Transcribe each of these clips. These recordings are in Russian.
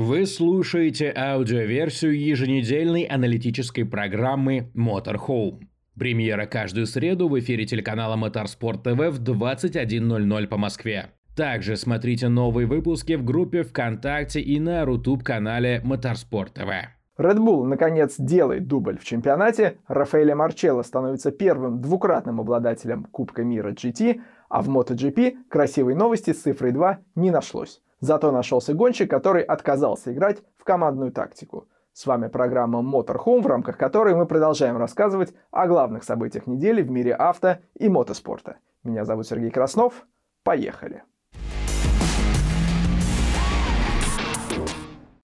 Вы слушаете аудиоверсию еженедельной аналитической программы Motorhome. Премьера каждую среду в эфире телеканала Motorsport TV в 21.00 по Москве. Также смотрите новые выпуски в группе ВКонтакте и на Рутуб-канале Motorsport TV. Red Bull наконец делает дубль в чемпионате, Рафаэля Марчелло становится первым двукратным обладателем Кубка мира GT, а в MotoGP красивой новости с цифрой 2 не нашлось. Зато нашелся гонщик, который отказался играть в командную тактику. С вами программа Motorhome, в рамках которой мы продолжаем рассказывать о главных событиях недели в мире авто и мотоспорта. Меня зовут Сергей Краснов. Поехали!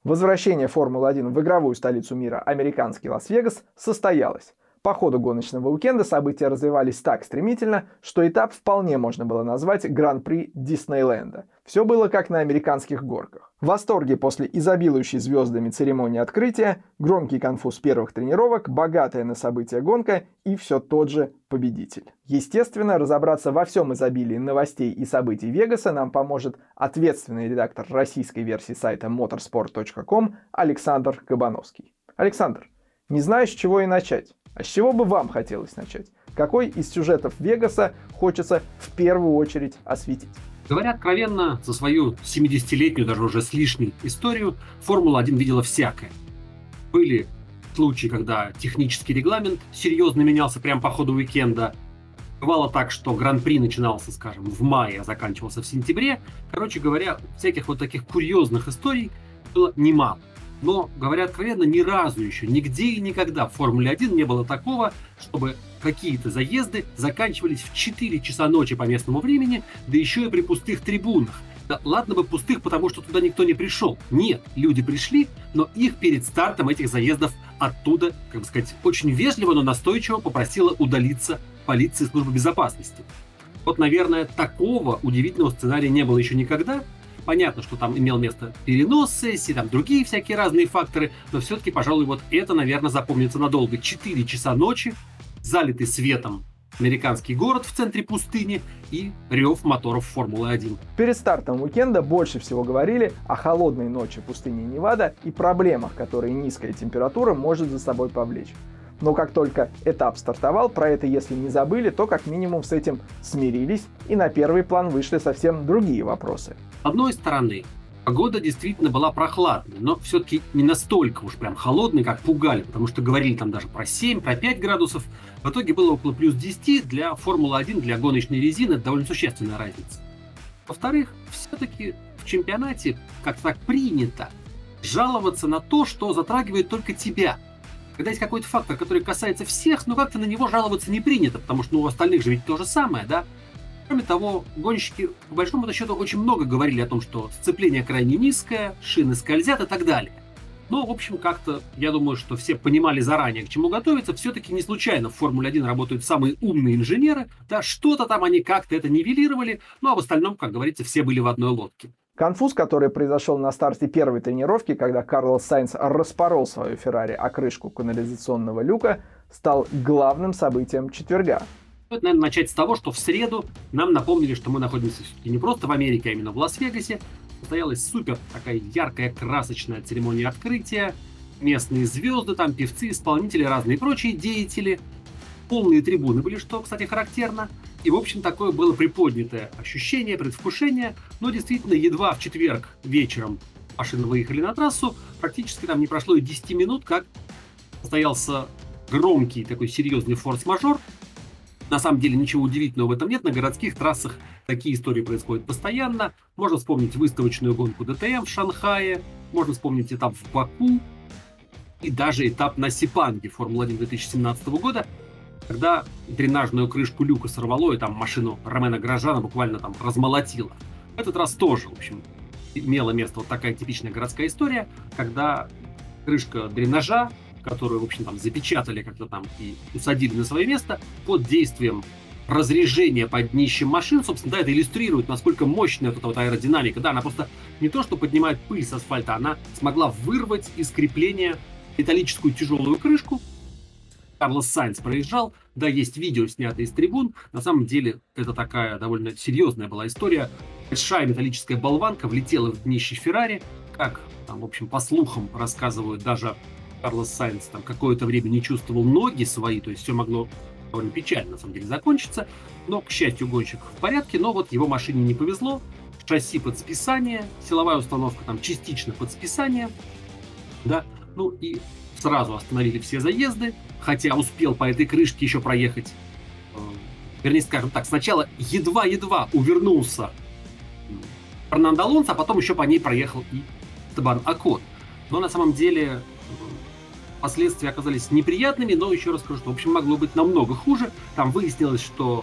Возвращение Формулы-1 в игровую столицу мира, американский Лас-Вегас, состоялось. По ходу гоночного уикенда события развивались так стремительно, что этап вполне можно было назвать Гран-при Диснейленда. Все было как на американских горках. В восторге после изобилующей звездами церемонии открытия, громкий конфуз первых тренировок, богатая на события гонка и все тот же победитель. Естественно, разобраться во всем изобилии новостей и событий Вегаса нам поможет ответственный редактор российской версии сайта motorsport.com Александр Кабановский. Александр, не знаю, с чего и начать. А с чего бы вам хотелось начать? Какой из сюжетов Вегаса хочется в первую очередь осветить? Говоря откровенно, за свою 70-летнюю, даже уже с лишней историю, Формула-1 видела всякое. Были случаи, когда технический регламент серьезно менялся прямо по ходу уикенда. Бывало так, что Гран-при начинался, скажем, в мае, а заканчивался в сентябре. Короче говоря, всяких вот таких курьезных историй было немало. Но, говоря откровенно, ни разу еще, нигде и никогда в Формуле 1 не было такого, чтобы какие-то заезды заканчивались в 4 часа ночи по местному времени, да еще и при пустых трибунах. Да, ладно бы пустых, потому что туда никто не пришел. Нет, люди пришли, но их перед стартом этих заездов оттуда, как бы сказать, очень вежливо, но настойчиво попросила удалиться полиции службы безопасности. Вот, наверное, такого удивительного сценария не было еще никогда, Понятно, что там имел место перенос сессии, там другие всякие разные факторы, но все-таки, пожалуй, вот это, наверное, запомнится надолго. 4 часа ночи, залитый светом американский город в центре пустыни и рев моторов Формулы-1. Перед стартом уикенда больше всего говорили о холодной ночи пустыни Невада и проблемах, которые низкая температура может за собой повлечь. Но как только этап стартовал, про это если не забыли, то как минимум с этим смирились и на первый план вышли совсем другие вопросы. Одной стороны, Погода действительно была прохладной, но все-таки не настолько уж прям холодной, как пугали, потому что говорили там даже про 7, про 5 градусов. В итоге было около плюс 10 для Формулы-1, для гоночной резины, это довольно существенная разница. Во-вторых, все-таки в чемпионате как так принято жаловаться на то, что затрагивает только тебя – когда есть какой-то фактор, который касается всех, но как-то на него жаловаться не принято, потому что ну, у остальных же ведь то же самое, да? Кроме того, гонщики, по большому счету, очень много говорили о том, что сцепление крайне низкое, шины скользят и так далее. Но, в общем, как-то, я думаю, что все понимали заранее, к чему готовиться. Все-таки не случайно в Формуле-1 работают самые умные инженеры. Да, что-то там они как-то это нивелировали, ну а в остальном, как говорится, все были в одной лодке. Конфуз, который произошел на старте первой тренировки, когда Карлос Сайнс распорол свою Феррари о крышку канализационного люка, стал главным событием четверга. Стоит, наверное, начать с того, что в среду нам напомнили, что мы находимся все-таки не просто в Америке, а именно в Лас-Вегасе. Состоялась супер такая яркая, красочная церемония открытия. Местные звезды, там певцы, исполнители, разные прочие деятели. Полные трибуны были, что, кстати, характерно. И, в общем, такое было приподнятое ощущение, предвкушение. Но действительно, едва в четверг вечером машины выехали на трассу, практически там не прошло и 10 минут, как состоялся громкий такой серьезный форс-мажор. На самом деле ничего удивительного в этом нет. На городских трассах такие истории происходят постоянно. Можно вспомнить выставочную гонку ДТМ в Шанхае, можно вспомнить этап в Баку и даже этап на Сипанге Формула-1 2017 года, когда дренажную крышку люка сорвало, и там машину Ромена Грожана буквально там размолотило. Этот раз тоже, в общем, имела место вот такая типичная городская история, когда крышка дренажа, которую, в общем, там запечатали как-то там и усадили на свое место, под действием разрежения под днищем машин, собственно, да, это иллюстрирует, насколько мощная эта вот аэродинамика. Да, она просто не то, что поднимает пыль с асфальта, она смогла вырвать из крепления металлическую тяжелую крышку, Карлос Сайнс проезжал. Да, есть видео, снятое из трибун. На самом деле, это такая довольно серьезная была история. Большая металлическая болванка влетела в днище Феррари. как, там, в общем, по слухам рассказывают, даже Карлос Сайнс там какое-то время не чувствовал ноги свои, то есть все могло довольно печально, на самом деле, закончиться. Но, к счастью, гонщик в порядке, но вот его машине не повезло. Шасси под списание, силовая установка там частично под списание, да, ну и сразу остановили все заезды, хотя успел по этой крышке еще проехать, э, вернее, скажем так, сначала едва-едва увернулся Фернандо Алонсо, а потом еще по ней проехал и Стебан Акон. Но на самом деле последствия оказались неприятными, но еще раз скажу, что, в общем, могло быть намного хуже. Там выяснилось, что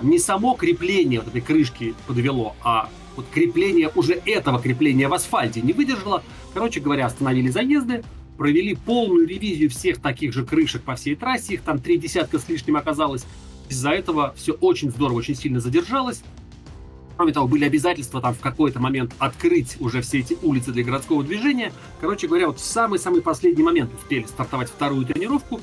не само крепление вот этой крышки подвело, а вот крепление уже этого крепления в асфальте не выдержало. Короче говоря, остановили заезды, провели полную ревизию всех таких же крышек по всей трассе, их там три десятка с лишним оказалось. Из-за этого все очень здорово, очень сильно задержалось. Кроме того, были обязательства там в какой-то момент открыть уже все эти улицы для городского движения. Короче говоря, вот в самый-самый последний момент успели стартовать вторую тренировку,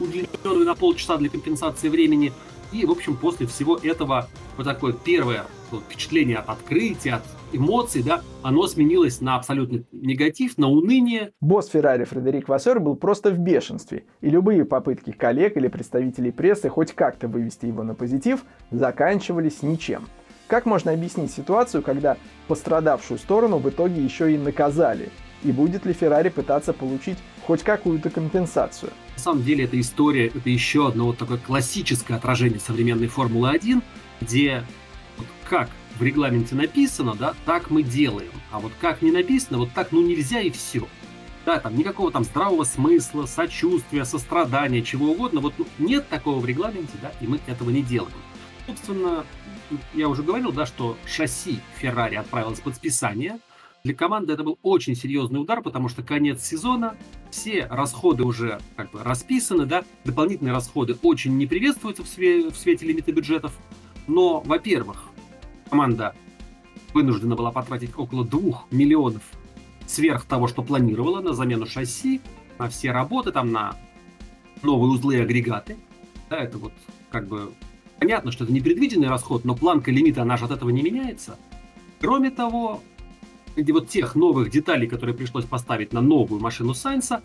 удлиненную на полчаса для компенсации времени. И, в общем, после всего этого вот такое первое вот, впечатление от открытия, от эмоций, да, оно сменилось на абсолютный негатив, на уныние. Босс Феррари Фредерик Вассер был просто в бешенстве, и любые попытки коллег или представителей прессы хоть как-то вывести его на позитив заканчивались ничем. Как можно объяснить ситуацию, когда пострадавшую сторону в итоге еще и наказали? И будет ли Феррари пытаться получить хоть какую-то компенсацию? На самом деле эта история, это еще одно вот такое классическое отражение современной Формулы-1, где вот как в регламенте написано, да, так мы делаем. А вот как не написано, вот так ну нельзя и все. Да, там никакого там здравого смысла, сочувствия, сострадания, чего угодно. Вот ну, нет такого в регламенте, да, и мы этого не делаем. Собственно, я уже говорил, да, что шасси Феррари отправилось под списание. Для команды это был очень серьезный удар, потому что конец сезона, все расходы уже как бы расписаны, да, дополнительные расходы очень не приветствуются в, све- в свете лимита бюджетов. Но, во-первых, команда вынуждена была потратить около 2 миллионов сверх того, что планировала на замену шасси, на все работы, там на новые узлы и агрегаты. Да, это вот как бы Понятно, что это непредвиденный расход, но планка лимита, она же от этого не меняется. Кроме того, среди вот тех новых деталей, которые пришлось поставить на новую машину Сайнса,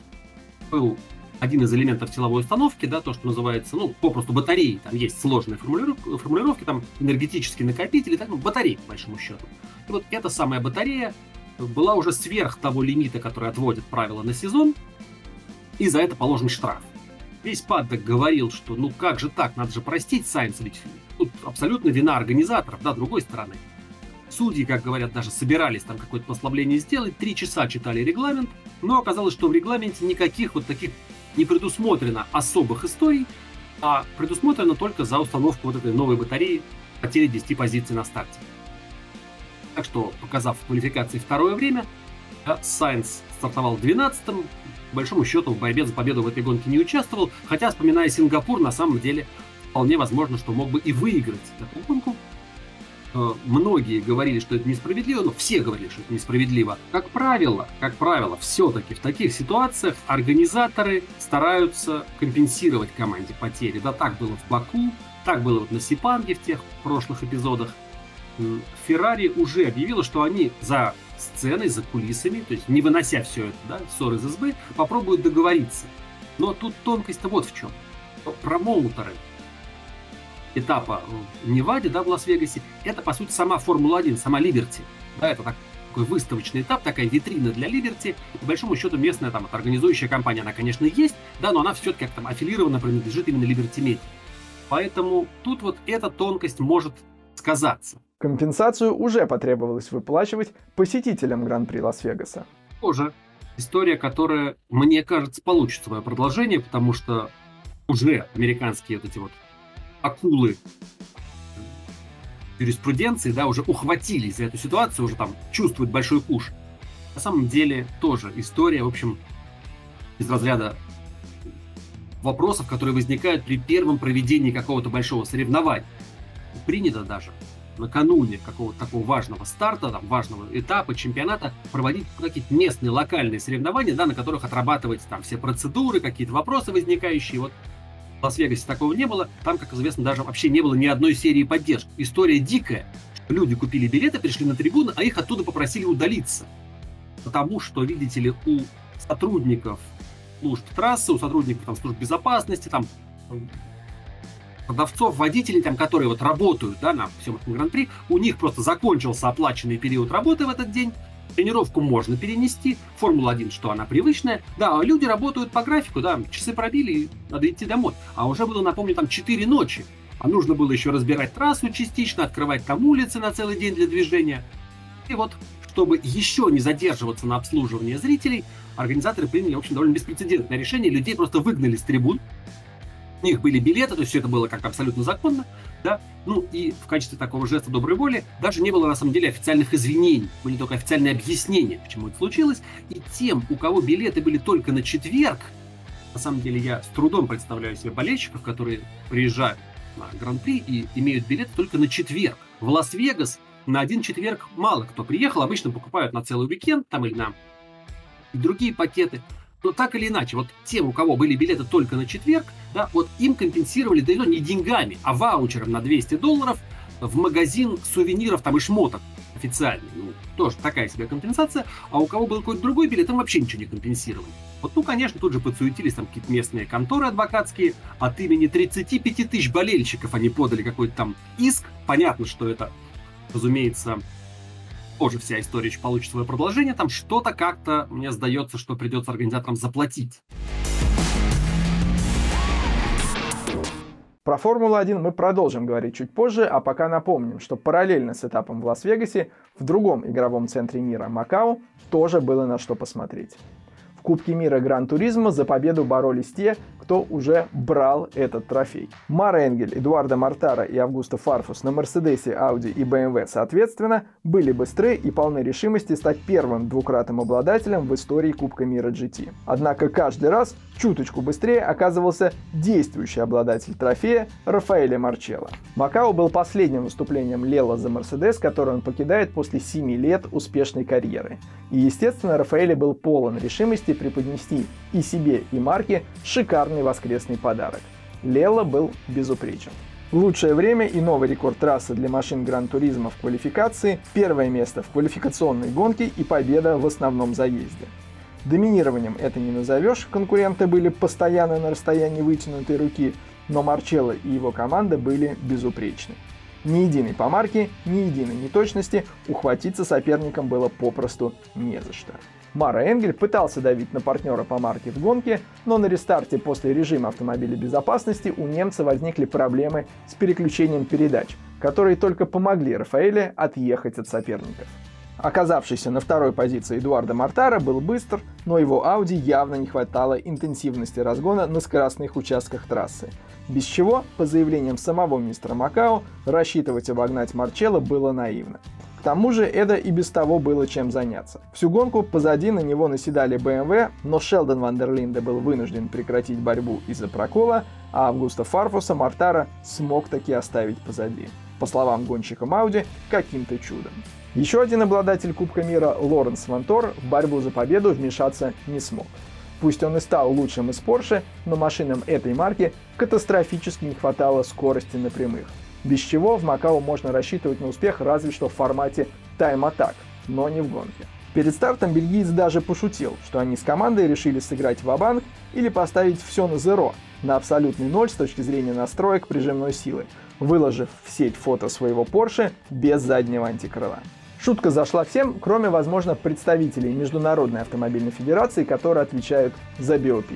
был один из элементов силовой установки, да, то, что называется, ну, попросту батареи, там есть сложные формулировки, формулировки там энергетические накопители, так, ну, батареи, по большому счету. И вот эта самая батарея была уже сверх того лимита, который отводит правила на сезон, и за это положен штраф весь паддок говорил, что ну как же так, надо же простить Сайнса, ведь тут абсолютно вина организаторов, да, другой стороны. Судьи, как говорят, даже собирались там какое-то послабление сделать, три часа читали регламент, но оказалось, что в регламенте никаких вот таких не предусмотрено особых историй, а предусмотрено только за установку вот этой новой батареи потери 10 позиций на старте. Так что, показав в квалификации второе время, Сайнс стартовал 12-м, по большому счету в борьбе за победу в этой гонке не участвовал, хотя, вспоминая Сингапур, на самом деле вполне возможно, что мог бы и выиграть эту гонку. Э, многие говорили, что это несправедливо, но все говорили, что это несправедливо. Как правило, как правило, все-таки в таких ситуациях организаторы стараются компенсировать команде потери. Да, так было в Баку, так было вот на Сипанге в тех прошлых эпизодах. Феррари уже объявила, что они за сценой, за кулисами, то есть не вынося все это, да, ссор из избы, попробуют договориться. Но тут тонкость-то вот в чем. Промоутеры этапа в Неваде, да, в Лас-Вегасе, это, по сути, сама Формула-1, сама Liberty. Да, это так, такой выставочный этап, такая витрина для Liberty. По большому счету местная там организующая компания, она, конечно, есть, да, но она все-таки как там аффилирована, принадлежит именно Liberty Media. Поэтому тут вот эта тонкость может сказаться. Компенсацию уже потребовалось выплачивать посетителям Гран-при Лас-Вегаса. Тоже история, которая, мне кажется, получит свое продолжение, потому что уже американские вот эти вот акулы юриспруденции, да, уже ухватились за эту ситуацию, уже там чувствуют большой куш. На самом деле тоже история, в общем, из разряда вопросов, которые возникают при первом проведении какого-то большого соревнования. Принято даже накануне какого-то такого важного старта, там, важного этапа чемпионата проводить какие-то местные локальные соревнования, да, на которых отрабатывать там все процедуры, какие-то вопросы возникающие. Вот в Лас-Вегасе такого не было. Там, как известно, даже вообще не было ни одной серии поддержки. История дикая. Люди купили билеты, пришли на трибуну, а их оттуда попросили удалиться. потому что, видите ли, у сотрудников служб трассы, у сотрудников там, служб безопасности, там, продавцов, водителей, там, которые вот работают да, на всем этом гран-при, у них просто закончился оплаченный период работы в этот день, тренировку можно перенести, Формула-1, что она привычная, да, а люди работают по графику, да, часы пробили, надо идти домой, а уже было, напомню, там 4 ночи, а нужно было еще разбирать трассу частично, открывать там улицы на целый день для движения, и вот, чтобы еще не задерживаться на обслуживании зрителей, организаторы приняли, в общем, довольно беспрецедентное решение, людей просто выгнали с трибун, у них были билеты, то есть все это было как абсолютно законно, да, ну и в качестве такого жеста доброй воли даже не было на самом деле официальных извинений, были только официальные объяснения, почему это случилось, и тем, у кого билеты были только на четверг, на самом деле я с трудом представляю себе болельщиков, которые приезжают на Гран-при и имеют билеты только на четверг. В Лас-Вегас на один четверг мало кто приехал, обычно покупают на целый уикенд там или на другие пакеты. Но так или иначе, вот тем, у кого были билеты только на четверг, да, вот им компенсировали, да и не деньгами, а ваучером на 200 долларов в магазин сувениров там и шмоток официальный. Ну, тоже такая себе компенсация. А у кого был какой-то другой билет, им вообще ничего не компенсировали. Вот, ну, конечно, тут же подсуетились там какие-то местные конторы адвокатские. От имени 35 тысяч болельщиков они подали какой-то там иск. Понятно, что это, разумеется, позже вся история еще получит свое продолжение, там что-то как-то, мне сдается, что придется организаторам заплатить. Про Формулу-1 мы продолжим говорить чуть позже, а пока напомним, что параллельно с этапом в Лас-Вегасе в другом игровом центре мира Макао тоже было на что посмотреть. В Кубке мира Гран-туризма за победу боролись те, кто уже брал этот трофей. Мара Энгель, Эдуарда Мартара и Августа Фарфус на Мерседесе, Ауди и BMW соответственно были быстры и полны решимости стать первым двукратным обладателем в истории Кубка мира GT. Однако каждый раз чуточку быстрее оказывался действующий обладатель трофея Рафаэле Марчелло. Макао был последним выступлением Лела за Мерседес, который он покидает после 7 лет успешной карьеры. И естественно Рафаэле был полон решимости преподнести и себе, и марке шикарный шикарный воскресный подарок. Лело был безупречен. Лучшее время и новый рекорд трассы для машин Гран-туризма в квалификации, первое место в квалификационной гонке и победа в основном заезде. Доминированием это не назовешь, конкуренты были постоянно на расстоянии вытянутой руки, но Марчелло и его команда были безупречны. Ни единой помарки, ни единой неточности ухватиться соперникам было попросту не за что. Мара Энгель пытался давить на партнера по марке в гонке, но на рестарте после режима автомобиля безопасности у немца возникли проблемы с переключением передач, которые только помогли Рафаэле отъехать от соперников. Оказавшийся на второй позиции Эдуарда Мартара был быстр, но его Audi явно не хватало интенсивности разгона на скоростных участках трассы. Без чего, по заявлениям самого мистера Макао, рассчитывать обогнать Марчелло было наивно. К тому же Эда и без того было чем заняться. Всю гонку позади на него наседали BMW, но Шелдон Вандерлинде был вынужден прекратить борьбу из-за прокола, а Августа Фарфуса Мартара смог таки оставить позади. По словам гонщика Мауди, каким-то чудом. Еще один обладатель Кубка мира Лоренс Монтор в борьбу за победу вмешаться не смог. Пусть он и стал лучшим из Porsche, но машинам этой марки катастрофически не хватало скорости на прямых без чего в Макао можно рассчитывать на успех разве что в формате тайм-атак, но не в гонке. Перед стартом бельгиец даже пошутил, что они с командой решили сыграть в банк или поставить все на зеро, на абсолютный ноль с точки зрения настроек прижимной силы, выложив в сеть фото своего Porsche без заднего антикрыла. Шутка зашла всем, кроме, возможно, представителей Международной автомобильной федерации, которые отвечают за биопи.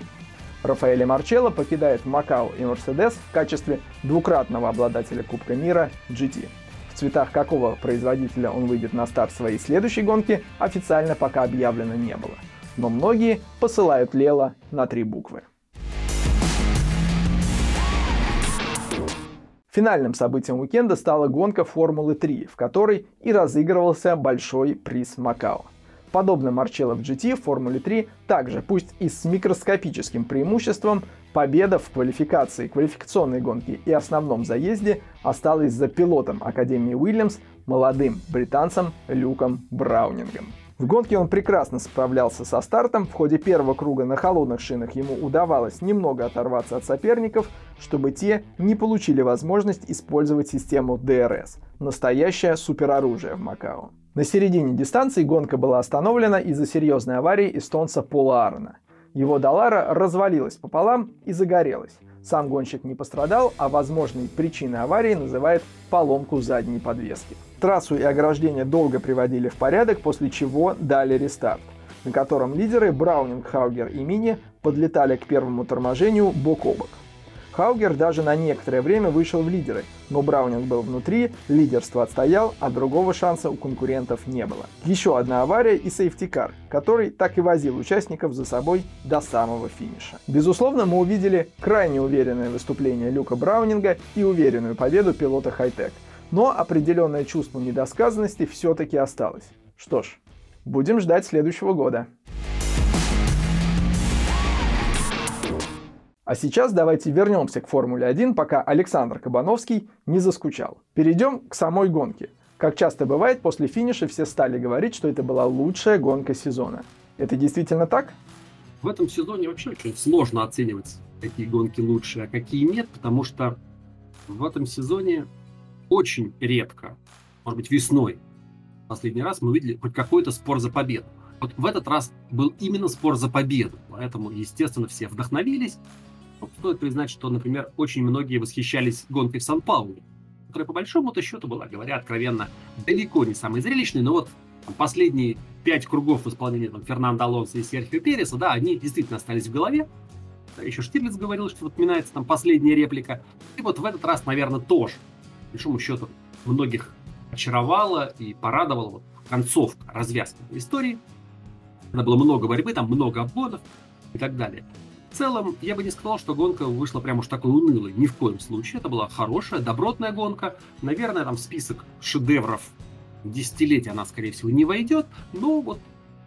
Рафаэле Марчелло покидает Макао и Мерседес в качестве двукратного обладателя Кубка мира GT. В цветах какого производителя он выйдет на старт своей следующей гонки, официально пока объявлено не было. Но многие посылают Лела на три буквы. Финальным событием уикенда стала гонка Формулы-3, в которой и разыгрывался большой приз Макао. Подобно Марчелло в GT в Формуле 3, также, пусть и с микроскопическим преимуществом, победа в квалификации, квалификационной гонке и основном заезде осталась за пилотом Академии Уильямс, молодым британцем Люком Браунингом. В гонке он прекрасно справлялся со стартом, в ходе первого круга на холодных шинах ему удавалось немного оторваться от соперников, чтобы те не получили возможность использовать систему DRS – настоящее супероружие в Макао. На середине дистанции гонка была остановлена из-за серьезной аварии эстонца Пола Аарона. Его Dallara развалилась пополам и загорелась. Сам гонщик не пострадал, а возможной причиной аварии называет поломку задней подвески. Трассу и ограждение долго приводили в порядок, после чего дали рестарт, на котором лидеры Браунинг, Хаугер и Мини подлетали к первому торможению бок о бок. Хаугер даже на некоторое время вышел в лидеры, но Браунинг был внутри, лидерство отстоял, а другого шанса у конкурентов не было. Еще одна авария и safety car, который так и возил участников за собой до самого финиша. Безусловно, мы увидели крайне уверенное выступление Люка Браунинга и уверенную победу пилота Хайтек. Но определенное чувство недосказанности все-таки осталось. Что ж, будем ждать следующего года. А сейчас давайте вернемся к Формуле 1, пока Александр Кабановский не заскучал. Перейдем к самой гонке. Как часто бывает, после финиша все стали говорить, что это была лучшая гонка сезона. Это действительно так? В этом сезоне вообще очень сложно оценивать, какие гонки лучшие, а какие нет, потому что в этом сезоне очень редко, может быть весной, последний раз мы видели хоть какой-то спор за победу. Вот в этот раз был именно спор за победу, поэтому, естественно, все вдохновились, Стоит признать, что, например, очень многие восхищались гонкой в Сан-Пауле, которая по большому-то счету была, говоря откровенно, далеко не самой зрелищной, но вот последние пять кругов в исполнении там, Фернандо Алонсо и Серхио Переса, да, они действительно остались в голове. Еще Штирлиц говорил, что вот минается там последняя реплика. И вот в этот раз, наверное, тоже, по большому счету, многих очаровала и порадовала вот концовка, развязка истории. Когда было много борьбы, там много обгонов и так далее. В целом, я бы не сказал, что гонка вышла прям уж такой унылой. Ни в коем случае. Это была хорошая, добротная гонка. Наверное, там в список шедевров десятилетия она, скорее всего, не войдет. Но вот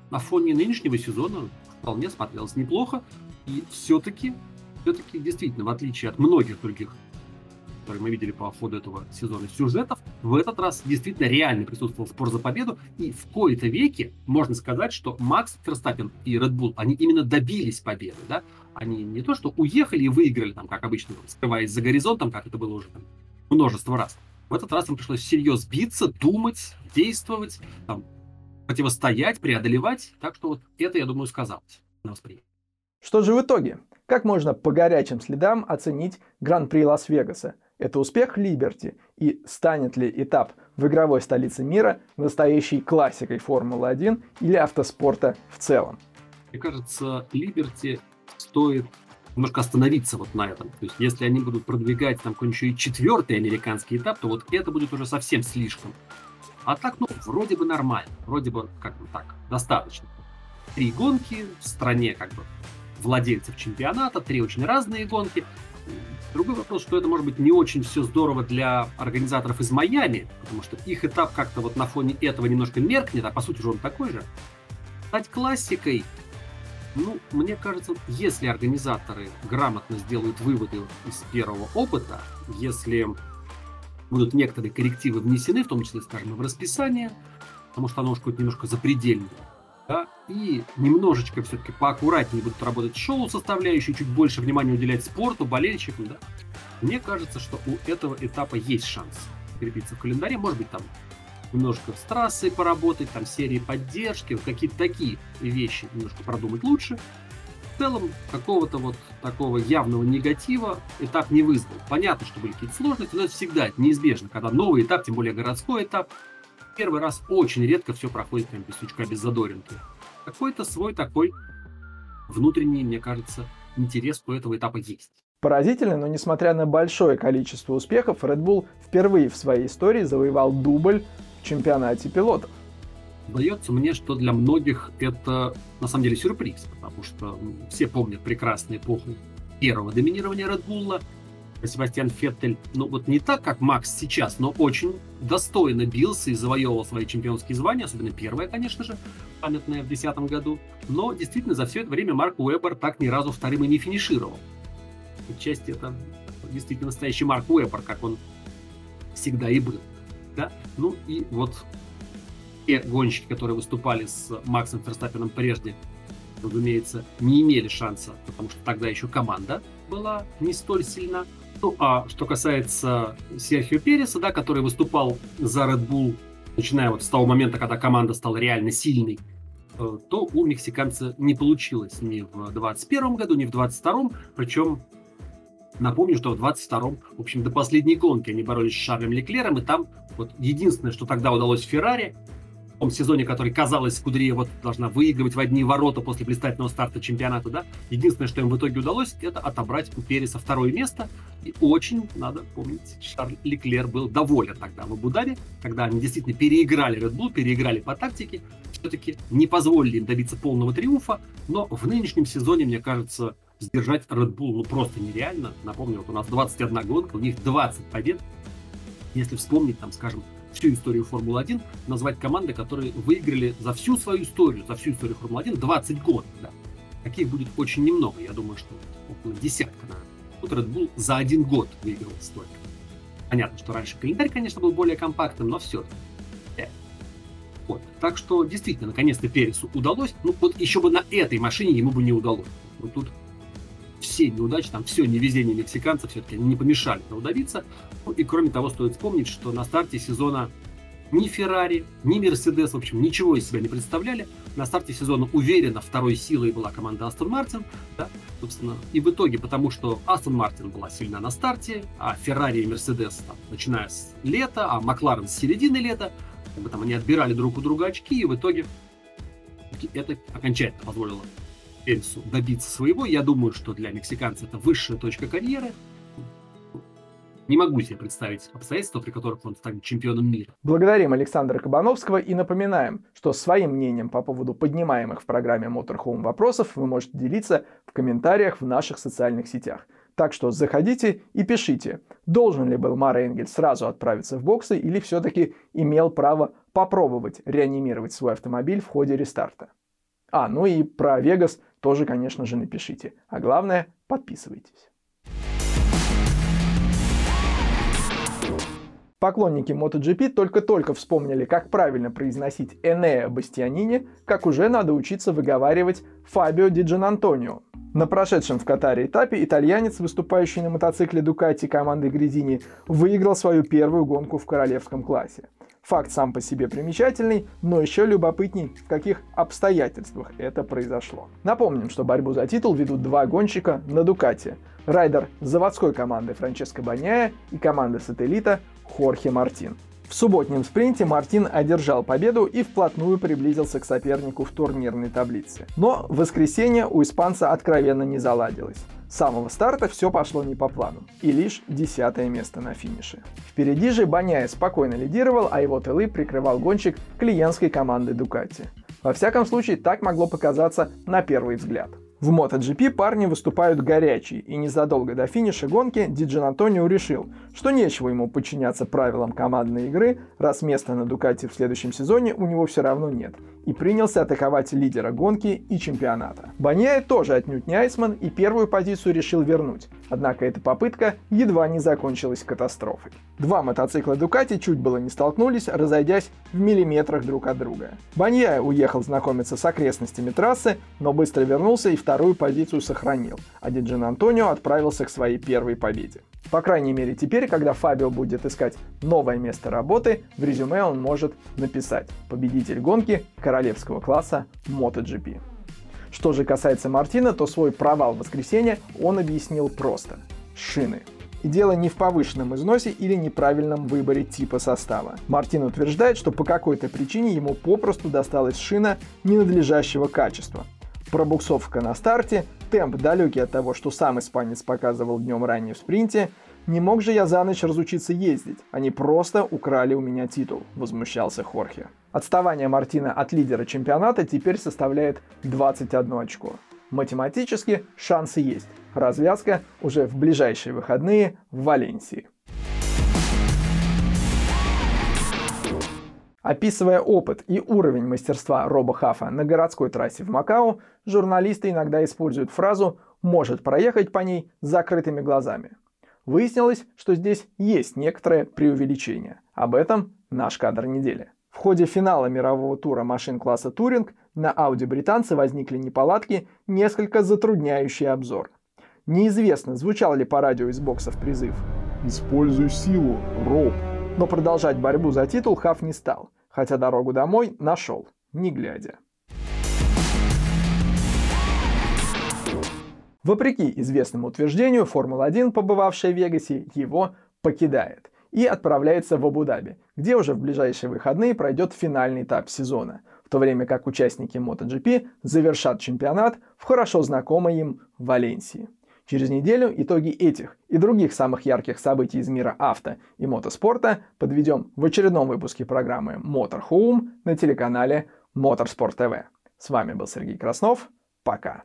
на фоне нынешнего сезона вполне смотрелась неплохо. И все-таки, все-таки действительно, в отличие от многих других которые мы видели по ходу этого сезона сюжетов, в этот раз действительно реально присутствовал спор за победу, и в кои-то веке можно сказать, что Макс Ферстаппин и Red Bull, они именно добились победы, да, они не то что уехали и выиграли, там, как обычно, скрываясь за горизонтом, как это было уже там, множество раз. В этот раз им пришлось всерьез биться, думать, действовать, там, противостоять, преодолевать, так что вот это, я думаю, сказалось на восприятие. Что же в итоге? Как можно по горячим следам оценить Гран-при Лас-Вегаса? Это успех Либерти и станет ли этап в игровой столице мира настоящей классикой Формулы-1 или автоспорта в целом? Мне кажется, Либерти стоит немножко остановиться вот на этом. То есть, если они будут продвигать там какой-нибудь еще и четвертый американский этап, то вот это будет уже совсем слишком. А так, ну, вроде бы нормально, вроде бы как бы так, достаточно. Три гонки в стране как бы владельцев чемпионата, три очень разные гонки. Другой вопрос, что это может быть не очень все здорово для организаторов из Майами, потому что их этап как-то вот на фоне этого немножко меркнет, а по сути же он такой же. Стать классикой, ну, мне кажется, если организаторы грамотно сделают выводы из первого опыта, если будут некоторые коррективы внесены, в том числе, скажем, в расписание, потому что оно уж какое-то немножко запредельное, да, и немножечко все-таки поаккуратнее будут работать шоу составляющие, чуть больше внимания уделять спорту, болельщикам, да, мне кажется, что у этого этапа есть шанс крепиться в календаре, может быть, там немножко с трассой поработать, там серии поддержки, вот какие-то такие вещи немножко продумать лучше. В целом, какого-то вот такого явного негатива этап не вызвал. Понятно, что были какие-то сложности, но это всегда это неизбежно, когда новый этап, тем более городской этап, первый раз очень редко все проходит прям без сучка, без задоринки. Какой-то свой такой внутренний, мне кажется, интерес у этого этапа есть. Поразительно, но несмотря на большое количество успехов, Red Bull впервые в своей истории завоевал дубль чемпионате пилотов. Сдается мне, что для многих это на самом деле сюрприз, потому что все помнят прекрасную эпоху первого доминирования Red Bull, Себастьян Феттель, ну вот не так, как Макс сейчас, но очень достойно бился и завоевывал свои чемпионские звания, особенно первое, конечно же, памятное в 2010 году. Но действительно за все это время Марк Уэбер так ни разу вторым и не финишировал. Отчасти это действительно настоящий Марк Уэбер, как он всегда и был. Да? Ну и вот те гонщики, которые выступали с Максом Ферстаппином прежде, разумеется, не имели шанса, потому что тогда еще команда была не столь сильна. Ну, а что касается Серхио Переса, да, который выступал за Red Bull начиная вот с того момента, когда команда стала реально сильной, э, то у мексиканца не получилось ни в 21 году, ни в 22 причем Напомню, что в 22-м, в общем, до последней гонки они боролись с Шарлем Леклером, и там вот единственное, что тогда удалось Феррари, в том сезоне, который, казалось, Скудерия вот должна выигрывать в одни ворота после блистательного старта чемпионата, да, единственное, что им в итоге удалось, это отобрать у Переса второе место. И очень, надо помнить, Шарль Леклер был доволен тогда в Абу-Даби, когда они действительно переиграли Red Bull, переиграли по тактике, все-таки не позволили им добиться полного триумфа, но в нынешнем сезоне, мне кажется, сдержать Red Bull ну просто нереально. Напомню, вот у нас 21 гонка, у них 20 побед. Если вспомнить, там, скажем, всю историю Формулы-1, назвать команды, которые выиграли за всю свою историю, за всю историю Формулы-1 20 год. Да. Таких будет очень немного, я думаю, что около десятка. Наверное. Тут Red Bull за один год выиграл столько. Понятно, что раньше календарь, конечно, был более компактным, но все. Вот. Так что, действительно, наконец-то Пересу удалось. Ну, вот еще бы на этой машине ему бы не удалось. Вот тут все неудачи, там все невезение мексиканцев все-таки не помешали удавиться. Ну, и кроме того, стоит вспомнить, что на старте сезона ни Феррари, ни Мерседес, в общем, ничего из себя не представляли. На старте сезона уверенно второй силой была команда Астон Мартин, да, собственно, и в итоге, потому что Астон Мартин была сильна на старте, а Феррари и Мерседес, там, начиная с лета, а Макларен с середины лета, как бы там они отбирали друг у друга очки, и в итоге это окончательно позволило Эльсу добиться своего. Я думаю, что для мексиканца это высшая точка карьеры. Не могу себе представить обстоятельства, при которых он станет чемпионом мира. Благодарим Александра Кабановского и напоминаем, что своим мнением по поводу поднимаемых в программе Motorhome вопросов вы можете делиться в комментариях в наших социальных сетях. Так что заходите и пишите, должен ли был Мара Энгель сразу отправиться в боксы или все-таки имел право попробовать реанимировать свой автомобиль в ходе рестарта. А, ну и про Вегас тоже, конечно же, напишите. А главное, подписывайтесь. Поклонники MotoGP только-только вспомнили, как правильно произносить Энея Бастианини, как уже надо учиться выговаривать Фабио Ди Антонио. На прошедшем в Катаре этапе итальянец, выступающий на мотоцикле Дукати команды Гризини, выиграл свою первую гонку в королевском классе. Факт сам по себе примечательный, но еще любопытней, в каких обстоятельствах это произошло. Напомним, что борьбу за титул ведут два гонщика на Дукате. Райдер заводской команды Франческо Баняя и команды сателлита Хорхе Мартин. В субботнем спринте Мартин одержал победу и вплотную приблизился к сопернику в турнирной таблице. Но в воскресенье у испанца откровенно не заладилось. С самого старта все пошло не по плану, и лишь десятое место на финише. Впереди же Баняя спокойно лидировал, а его тылы прикрывал гонщик клиентской команды Дукати. Во всяком случае, так могло показаться на первый взгляд. В MotoGP парни выступают горячие, и незадолго до финиша гонки Диджин Антонио решил, что нечего ему подчиняться правилам командной игры, раз места на Дукате в следующем сезоне у него все равно нет, и принялся атаковать лидера гонки и чемпионата. Баньяй тоже отнюдь не айсман и первую позицию решил вернуть, однако эта попытка едва не закончилась катастрофой. Два мотоцикла Дукати чуть было не столкнулись, разойдясь в миллиметрах друг от друга. Баньяй уехал знакомиться с окрестностями трассы, но быстро вернулся и вторую позицию сохранил, а Диджин Антонио отправился к своей первой победе. По крайней мере теперь, когда Фабио будет искать новое место работы, в резюме он может написать «Победитель гонки королевского класса MotoGP». Что же касается Мартина, то свой провал в воскресенье он объяснил просто – шины. И дело не в повышенном износе или неправильном выборе типа состава. Мартин утверждает, что по какой-то причине ему попросту досталась шина ненадлежащего качества, Пробуксовка на старте, темп далекий от того, что сам испанец показывал днем ранее в спринте. Не мог же я за ночь разучиться ездить, они просто украли у меня титул, возмущался Хорхе. Отставание Мартина от лидера чемпионата теперь составляет 21 очко. Математически шансы есть. Развязка уже в ближайшие выходные в Валенсии. Описывая опыт и уровень мастерства Роба Хафа на городской трассе в Макао, журналисты иногда используют фразу «может проехать по ней с закрытыми глазами». Выяснилось, что здесь есть некоторое преувеличение. Об этом наш кадр недели. В ходе финала мирового тура машин класса Туринг на Audi британцы возникли неполадки, несколько затрудняющие обзор. Неизвестно, звучал ли по радио из боксов призыв «Используй силу, Роб». Но продолжать борьбу за титул Хаф не стал – хотя дорогу домой нашел, не глядя. Вопреки известному утверждению, Формула-1, побывавшая в Вегасе, его покидает и отправляется в Абу-Даби, где уже в ближайшие выходные пройдет финальный этап сезона, в то время как участники MotoGP завершат чемпионат в хорошо знакомой им Валенсии. Через неделю итоги этих и других самых ярких событий из мира авто и мотоспорта подведем в очередном выпуске программы Motor Home на телеканале Motorsport TV. С вами был Сергей Краснов. Пока.